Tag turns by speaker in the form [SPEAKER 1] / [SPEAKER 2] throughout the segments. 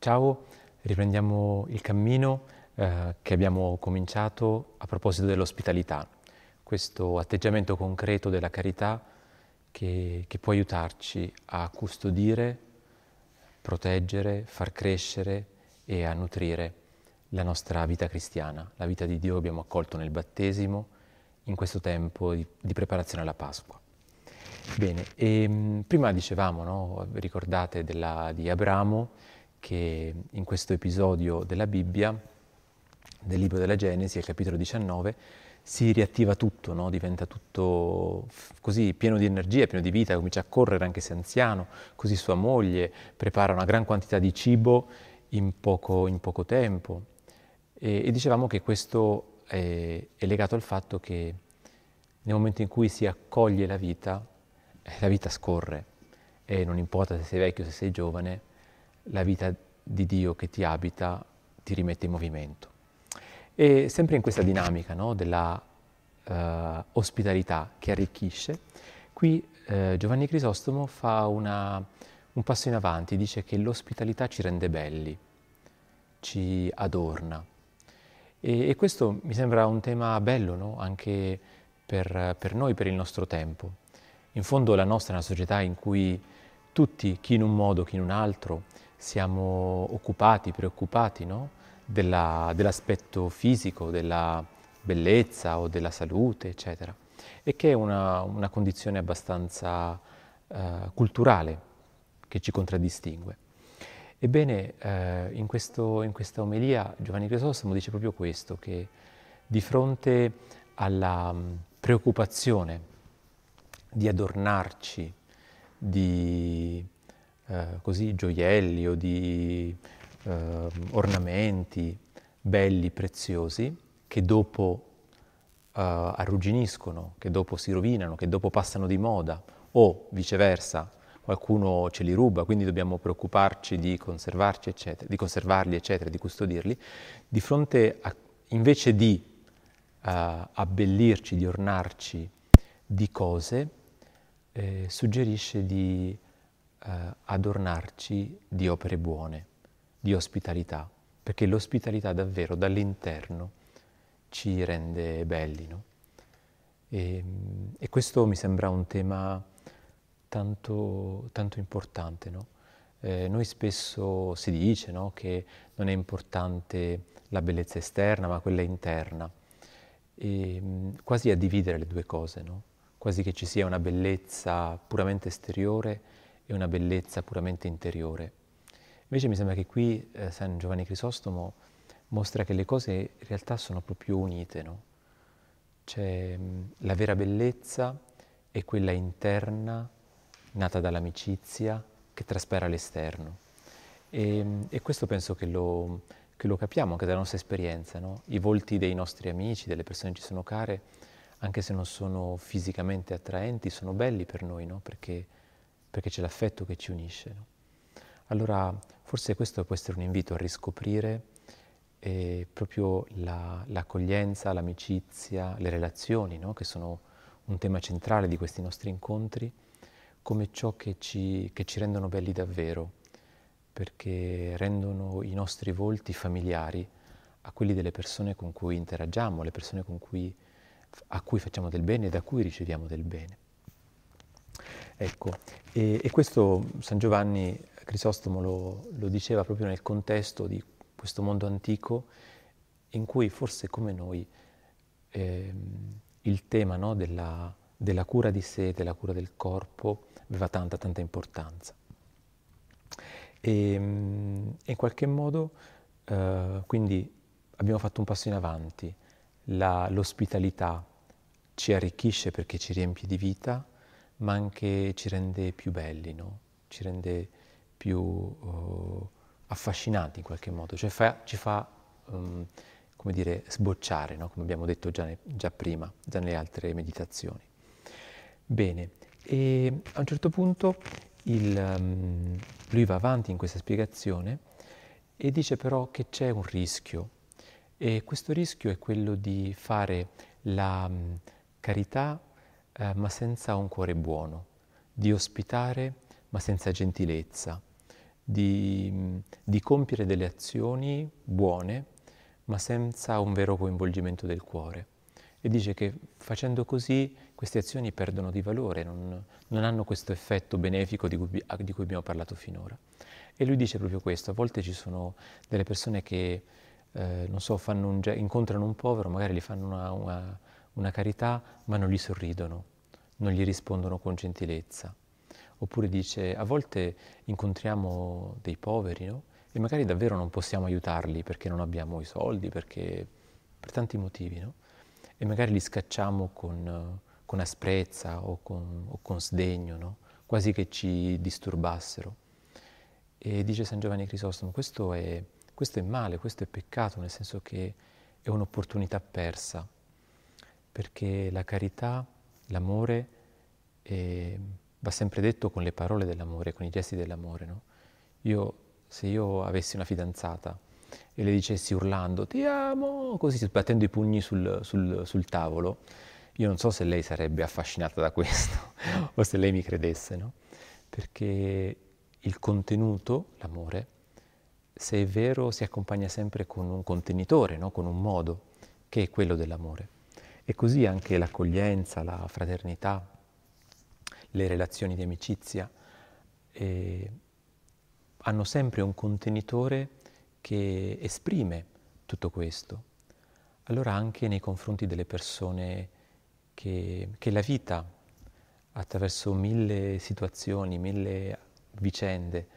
[SPEAKER 1] ciao, riprendiamo il cammino eh, che abbiamo cominciato a proposito dell'ospitalità, questo atteggiamento concreto della carità che, che può aiutarci a custodire, proteggere, far crescere e a nutrire la nostra vita cristiana, la vita di Dio che abbiamo accolto nel battesimo in questo tempo di, di preparazione alla Pasqua. Bene, e, ehm, prima dicevamo, no, ricordate della, di Abramo, che in questo episodio della Bibbia, del libro della Genesi, al capitolo 19, si riattiva tutto, no? diventa tutto così pieno di energia, pieno di vita, comincia a correre anche se anziano, così sua moglie prepara una gran quantità di cibo in poco, in poco tempo. E, e, dicevamo che questo è, è legato al fatto che nel momento in cui si accoglie la vita, eh, la vita scorre e non importa se sei vecchio se sei giovane, la vita di Dio che ti abita ti rimette in movimento. E sempre in questa dinamica no, della uh, ospitalità che arricchisce, qui uh, Giovanni Crisostomo fa una, un passo in avanti, dice che l'ospitalità ci rende belli, ci adorna. E, e questo mi sembra un tema bello no? anche per, per noi, per il nostro tempo. In fondo la nostra è una società in cui tutti, chi in un modo, chi in un altro, siamo occupati, preoccupati no? della, dell'aspetto fisico, della bellezza o della salute, eccetera, e che è una, una condizione abbastanza uh, culturale che ci contraddistingue. Ebbene, uh, in, questo, in, questa omelia Giovanni Crisostomo dice proprio questo, che di fronte alla um, preoccupazione di adornarci di eh, così gioielli o di eh, ornamenti belli, preziosi, che dopo eh, arrugginiscono, che dopo si rovinano, che dopo passano di moda o viceversa qualcuno ce li ruba, quindi dobbiamo preoccuparci di conservarci, eccetera, di conservarli, eccetera, di custodirli, di fronte a, invece di uh, abbellirci, di ornarci di cose, eh, suggerisce di eh, adornarci di opere buone, di ospitalità, perché l'ospitalità davvero dall'interno ci rende belli. No? E, e, questo mi sembra un tema tanto, tanto importante. No? Eh, noi spesso si dice no, che non è importante la bellezza esterna, ma quella interna, e, quasi a dividere le due cose, quasi che ci sia una bellezza puramente esteriore e una bellezza puramente interiore. Invece mi sembra che qui eh, San Giovanni Crisostomo mostra che le cose in realtà sono proprio unite, no? C'è mh, la vera bellezza è quella interna, nata dall'amicizia, che traspara all'esterno. E, e questo penso che lo, che lo, capiamo anche dalla nostra esperienza, no? I volti dei nostri amici, delle persone che ci sono care, anche se non sono fisicamente attraenti, sono belli per noi, no? Perché perché c'è l'affetto che ci unisce. No? Allora forse questo può essere un invito a riscoprire eh, proprio la, l'accoglienza, l'amicizia, le relazioni, no? che sono un tema centrale di questi nostri incontri, come ciò che ci, che ci rendono belli davvero, perché rendono i nostri volti familiari a quelli delle persone con cui interagiamo, le persone cui, a cui facciamo del bene e da cui riceviamo del bene. Ecco, e, e questo San Giovanni Crisostomo lo, lo, diceva proprio nel contesto di questo mondo antico in cui forse come noi eh, il tema no, della, della, cura di sé, della cura del corpo aveva tanta, tanta importanza. E in qualche modo eh, quindi abbiamo fatto un passo in avanti, La, l'ospitalità ci arricchisce perché ci riempie di vita, ma anche ci rende più belli, no? ci rende più uh, affascinanti in qualche modo, cioè fa, ci fa, um, come dire, sbocciare, no? come abbiamo detto già, ne, già, prima, già nelle altre meditazioni. Bene, e a un certo punto il, um, lui va avanti in questa spiegazione e dice però che c'è un rischio e questo rischio è quello di fare la um, carità eh, ma senza un cuore buono, di ospitare ma senza gentilezza, di, di compiere delle azioni buone, ma senza un vero coinvolgimento del cuore. E dice che facendo così queste azioni perdono di valore, non, non hanno questo effetto benefico di cui, di cui, abbiamo parlato finora. E lui dice proprio questo, a volte ci sono delle persone che, eh, non so, un, incontrano un povero, magari gli fanno una, una, una carità, ma non gli sorridono, non gli rispondono con gentilezza. Oppure dice, a volte incontriamo dei poveri, no? E magari davvero non possiamo aiutarli perché non abbiamo i soldi, perché per tanti motivi, no? E magari li scacciamo con, con asprezza o con, o con sdegno, no? Quasi che ci disturbassero. E dice San Giovanni Crisostomo, questo è, questo è male, questo è peccato, nel senso che è un'opportunità persa, perché la carità, l'amore è, va sempre detto con le parole dell'amore, con i gesti dell'amore. No? Io, se io avessi una fidanzata e le dicessi urlando ti amo, così sbattendo i pugni sul, sul, sul tavolo, io non so se lei sarebbe affascinata da questo o se lei mi credesse, no? Perché il contenuto, l'amore, se è vero, si accompagna sempre con un contenitore, no? con un modo, che è quello dell'amore. E così anche l'accoglienza, la fraternità, le relazioni di amicizia, eh, hanno sempre un contenitore che esprime tutto questo. Allora anche nei confronti delle persone che, che la vita, attraverso mille situazioni, mille vicende,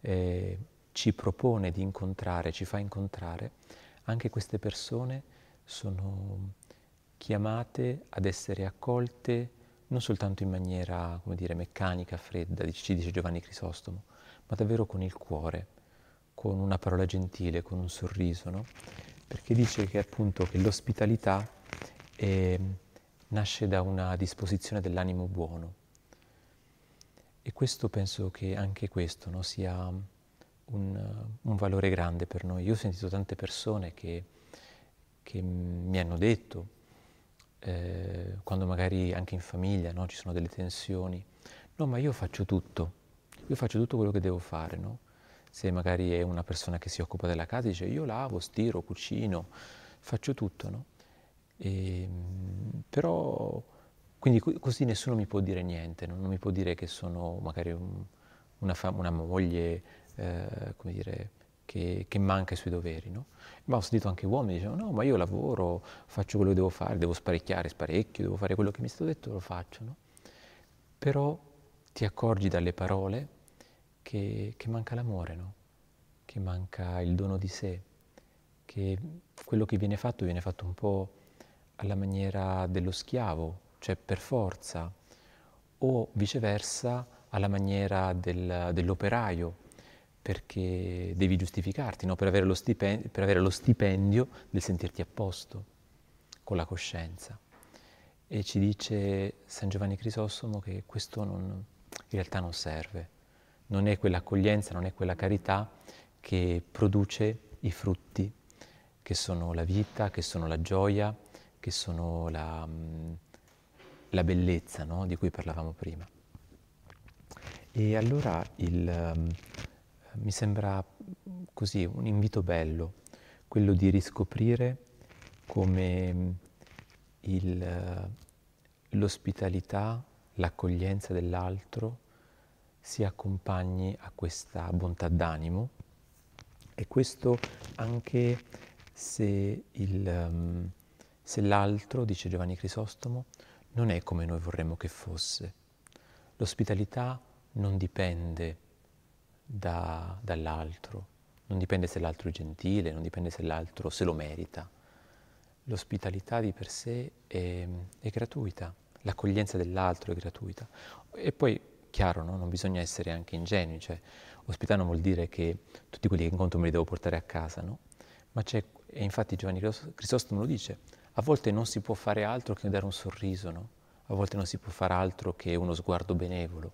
[SPEAKER 1] eh, ci propone di incontrare, ci fa incontrare, anche queste persone sono chiamate ad essere accolte non soltanto in maniera, come dire, meccanica, fredda, ci dice Giovanni Crisostomo, ma davvero con il cuore, con una parola gentile, con un sorriso, no? Perché dice che appunto che l'ospitalità è, nasce da una disposizione dell'animo buono. E questo penso che anche questo no, sia un, un, valore grande per noi. Io ho sentito tante persone che, che mi hanno detto, eh, quando magari anche in famiglia no, ci sono delle tensioni, no ma io faccio tutto, io faccio tutto quello che devo fare, no? Se magari è una persona che si occupa della casa, dice io lavo, stiro, cucino, faccio tutto, no? E, ehm, però, quindi così nessuno mi può dire niente, no? non mi può dire che sono magari un, una, una, moglie, eh, come dire, che, che, manca i suoi doveri, no? Ma ho sentito anche uomini che dicevano, no, ma io lavoro, faccio quello che devo fare, devo sparecchiare, sparecchio, devo fare quello che mi è stato detto, lo faccio, no? Però ti accorgi dalle parole che, che manca l'amore, no? Che manca il dono di sé, che quello che viene fatto viene fatto un po' alla maniera dello schiavo, cioè per forza, o viceversa alla maniera del, dell'operaio, perché devi giustificarti, no? per, avere per, avere lo stipendio del sentirti a posto con la coscienza. E ci dice San Giovanni Crisostomo che questo non, in realtà non serve, non è quell'accoglienza, non è quella carità che produce i frutti che sono la vita, che sono la gioia, che sono la, la bellezza no? di cui parlavamo prima. E allora il, mi sembra così un invito bello, quello di riscoprire come il, l'ospitalità, l'accoglienza dell'altro si accompagni a questa bontà d'animo e questo anche se, il, se l'altro, dice Giovanni Crisostomo, non è come noi vorremmo che fosse. L'ospitalità non dipende da, dall'altro, non dipende se l'altro è gentile, non dipende se l'altro se lo merita. L'ospitalità di per sé è, è gratuita, l'accoglienza dell'altro è gratuita. E poi, chiaro, no? non bisogna essere anche ingenui, cioè ospitare non vuol dire che tutti quelli che incontro me li devo portare a casa, no? Ma c'è, e infatti Giovanni Crisostomo lo dice, a volte non si può fare altro che dare un sorriso, no? A volte non si può fare altro che uno sguardo benevolo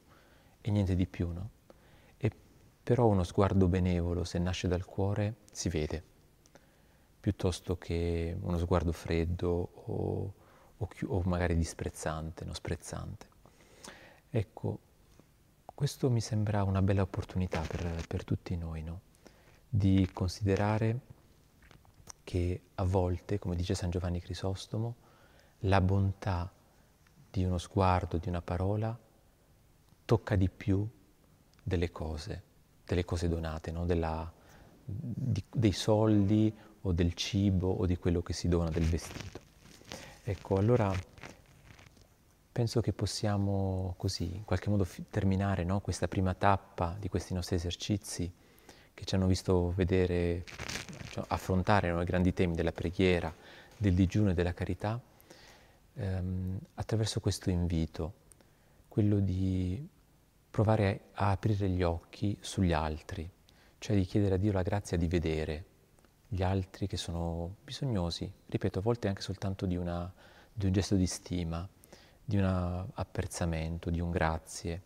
[SPEAKER 1] e niente di più, no? Però uno sguardo benevolo, se nasce dal cuore, si vede, piuttosto che uno sguardo freddo o, o, o magari disprezzante, no? sprezzante. Ecco, questo mi sembra una bella opportunità per, per tutti noi, no? di considerare che a volte, come dice San Giovanni Crisostomo, la bontà di uno sguardo, di una parola, tocca di più delle cose, delle cose donate, no? Della, di, dei soldi o del cibo o di quello che si dona, del vestito. Ecco, allora penso che possiamo così, in qualche modo, fi- terminare no? questa prima tappa di questi nostri esercizi che ci hanno visto vedere, cioè, affrontare no? i grandi temi della preghiera, del digiuno e della carità, ehm, attraverso questo invito, quello di provare a aprire gli occhi sugli altri, cioè di chiedere a Dio la grazia di vedere gli altri che sono bisognosi, ripeto, a volte anche soltanto di, una, di un gesto di stima, di un apprezzamento, di un grazie,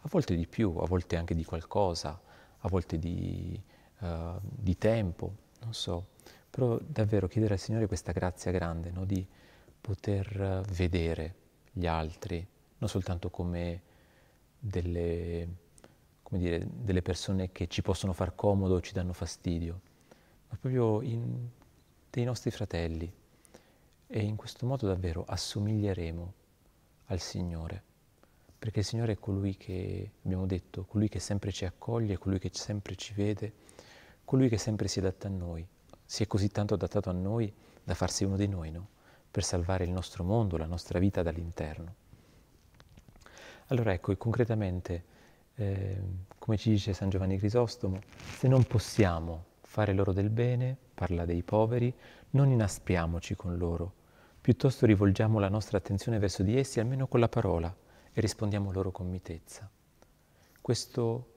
[SPEAKER 1] a volte di più, a volte anche di qualcosa, a volte di, uh, di tempo, non so, però davvero chiedere al Signore questa grazia grande no? di poter vedere gli altri, non soltanto come delle, dire, delle persone che ci possono far comodo o ci danno fastidio, ma proprio in, dei nostri fratelli. E in questo modo davvero assomiglieremo al Signore, perché il Signore è colui che, abbiamo detto, colui che sempre ci accoglie, colui che sempre ci vede, colui che sempre si adatta a noi, si è così tanto adattato a noi da farsi uno di noi, no? per salvare il nostro mondo, la nostra vita dall'interno. Allora ecco, concretamente, eh, come ci dice San Giovanni Crisostomo, se non possiamo fare loro del bene, parla dei poveri, non inaspriamoci con loro, piuttosto rivolgiamo la nostra attenzione verso di essi almeno con la parola e rispondiamo loro con mitezza. Questo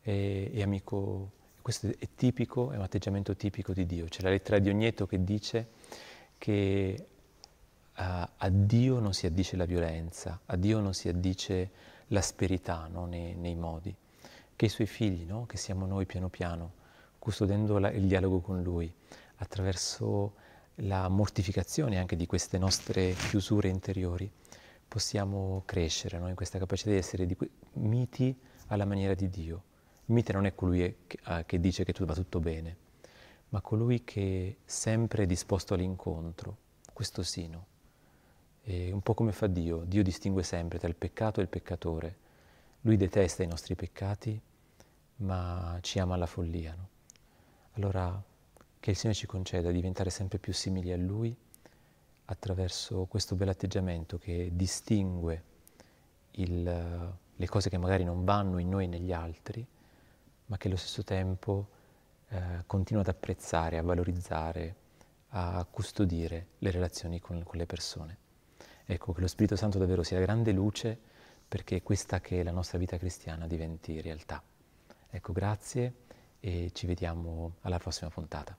[SPEAKER 1] è, è amico, questo è tipico, è un atteggiamento tipico di Dio. C'è la lettera di Ogneto che dice che uh, a Dio non si addice la violenza, a Dio non si addice l'asperità no? nei, nei, modi, che i suoi figli, no? che siamo noi piano piano, custodendo la, il dialogo con Lui, attraverso la mortificazione anche di queste nostre chiusure interiori, possiamo crescere no? in questa capacità di essere di, miti alla maniera di Dio. Il mite non è colui che, uh, che dice che va tutto bene, ma colui che è sempre disposto all'incontro, questo sì, no? È un po' come fa Dio, Dio distingue sempre tra il peccato e il peccatore. Lui detesta i nostri peccati, ma ci ama alla follia, no? Allora che il Signore ci conceda di diventare sempre più simili a Lui attraverso questo bell'atteggiamento che distingue il, le cose che magari non vanno in noi e negli altri, ma che allo stesso tempo eh, continua ad apprezzare, a valorizzare, a custodire le relazioni con, con le persone. Ecco, che lo Spirito Santo davvero sia la grande luce perché è questa che è la nostra vita cristiana diventi realtà. Ecco, grazie e ci vediamo alla prossima puntata.